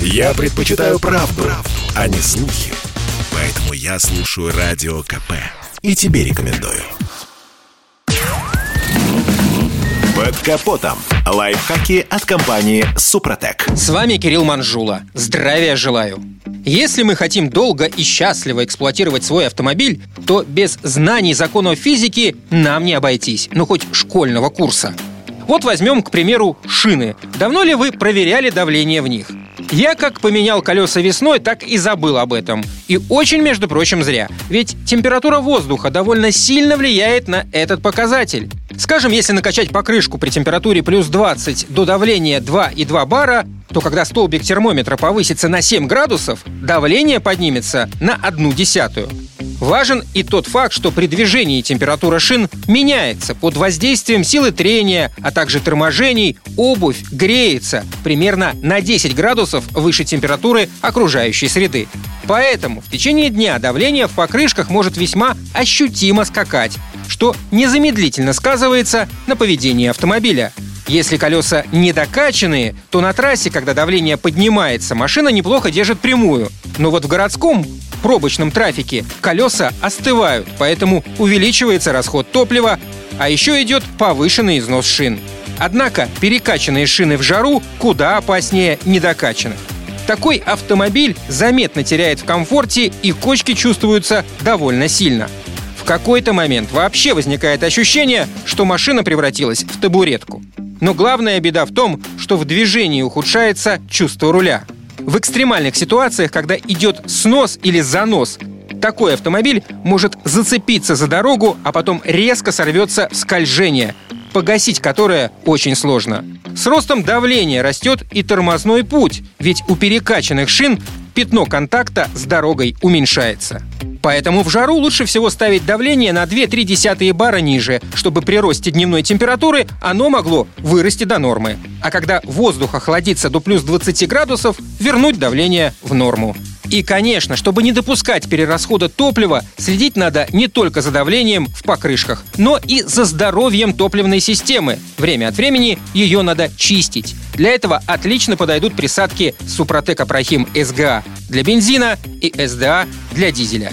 Я предпочитаю правду, правду, а не слухи. Поэтому я слушаю Радио КП. И тебе рекомендую. Под капотом. Лайфхаки от компании «Супротек». С вами Кирилл Манжула. Здравия желаю. Если мы хотим долго и счастливо эксплуатировать свой автомобиль, то без знаний законов физики нам не обойтись, ну хоть школьного курса. Вот возьмем, к примеру, шины. Давно ли вы проверяли давление в них? Я как поменял колеса весной, так и забыл об этом. И очень, между прочим, зря. Ведь температура воздуха довольно сильно влияет на этот показатель. Скажем, если накачать покрышку при температуре плюс 20 до давления 2,2 бара, то когда столбик термометра повысится на 7 градусов, давление поднимется на одну десятую. Важен и тот факт, что при движении температура шин меняется под воздействием силы трения, а также торможений, обувь греется примерно на 10 градусов выше температуры окружающей среды. Поэтому в течение дня давление в покрышках может весьма ощутимо скакать, что незамедлительно сказывается на поведении автомобиля. Если колеса недокачанные, то на трассе, когда давление поднимается, машина неплохо держит прямую. Но вот в городском пробочном трафике колеса остывают, поэтому увеличивается расход топлива, а еще идет повышенный износ шин. Однако перекачанные шины в жару куда опаснее недокачанных. Такой автомобиль заметно теряет в комфорте и кочки чувствуются довольно сильно. В какой-то момент вообще возникает ощущение, что машина превратилась в табуретку. Но главная беда в том, что в движении ухудшается чувство руля. В экстремальных ситуациях, когда идет снос или занос, такой автомобиль может зацепиться за дорогу, а потом резко сорвется в скольжение, погасить которое очень сложно. С ростом давления растет и тормозной путь, ведь у перекачанных шин пятно контакта с дорогой уменьшается. Поэтому в жару лучше всего ставить давление на 2-3 бара ниже, чтобы при росте дневной температуры оно могло вырасти до нормы. А когда воздух охладится до плюс 20 градусов, вернуть давление в норму. И, конечно, чтобы не допускать перерасхода топлива, следить надо не только за давлением в покрышках, но и за здоровьем топливной системы. Время от времени ее надо чистить. Для этого отлично подойдут присадки Супротек Апрахим СГА для бензина и СДА для дизеля.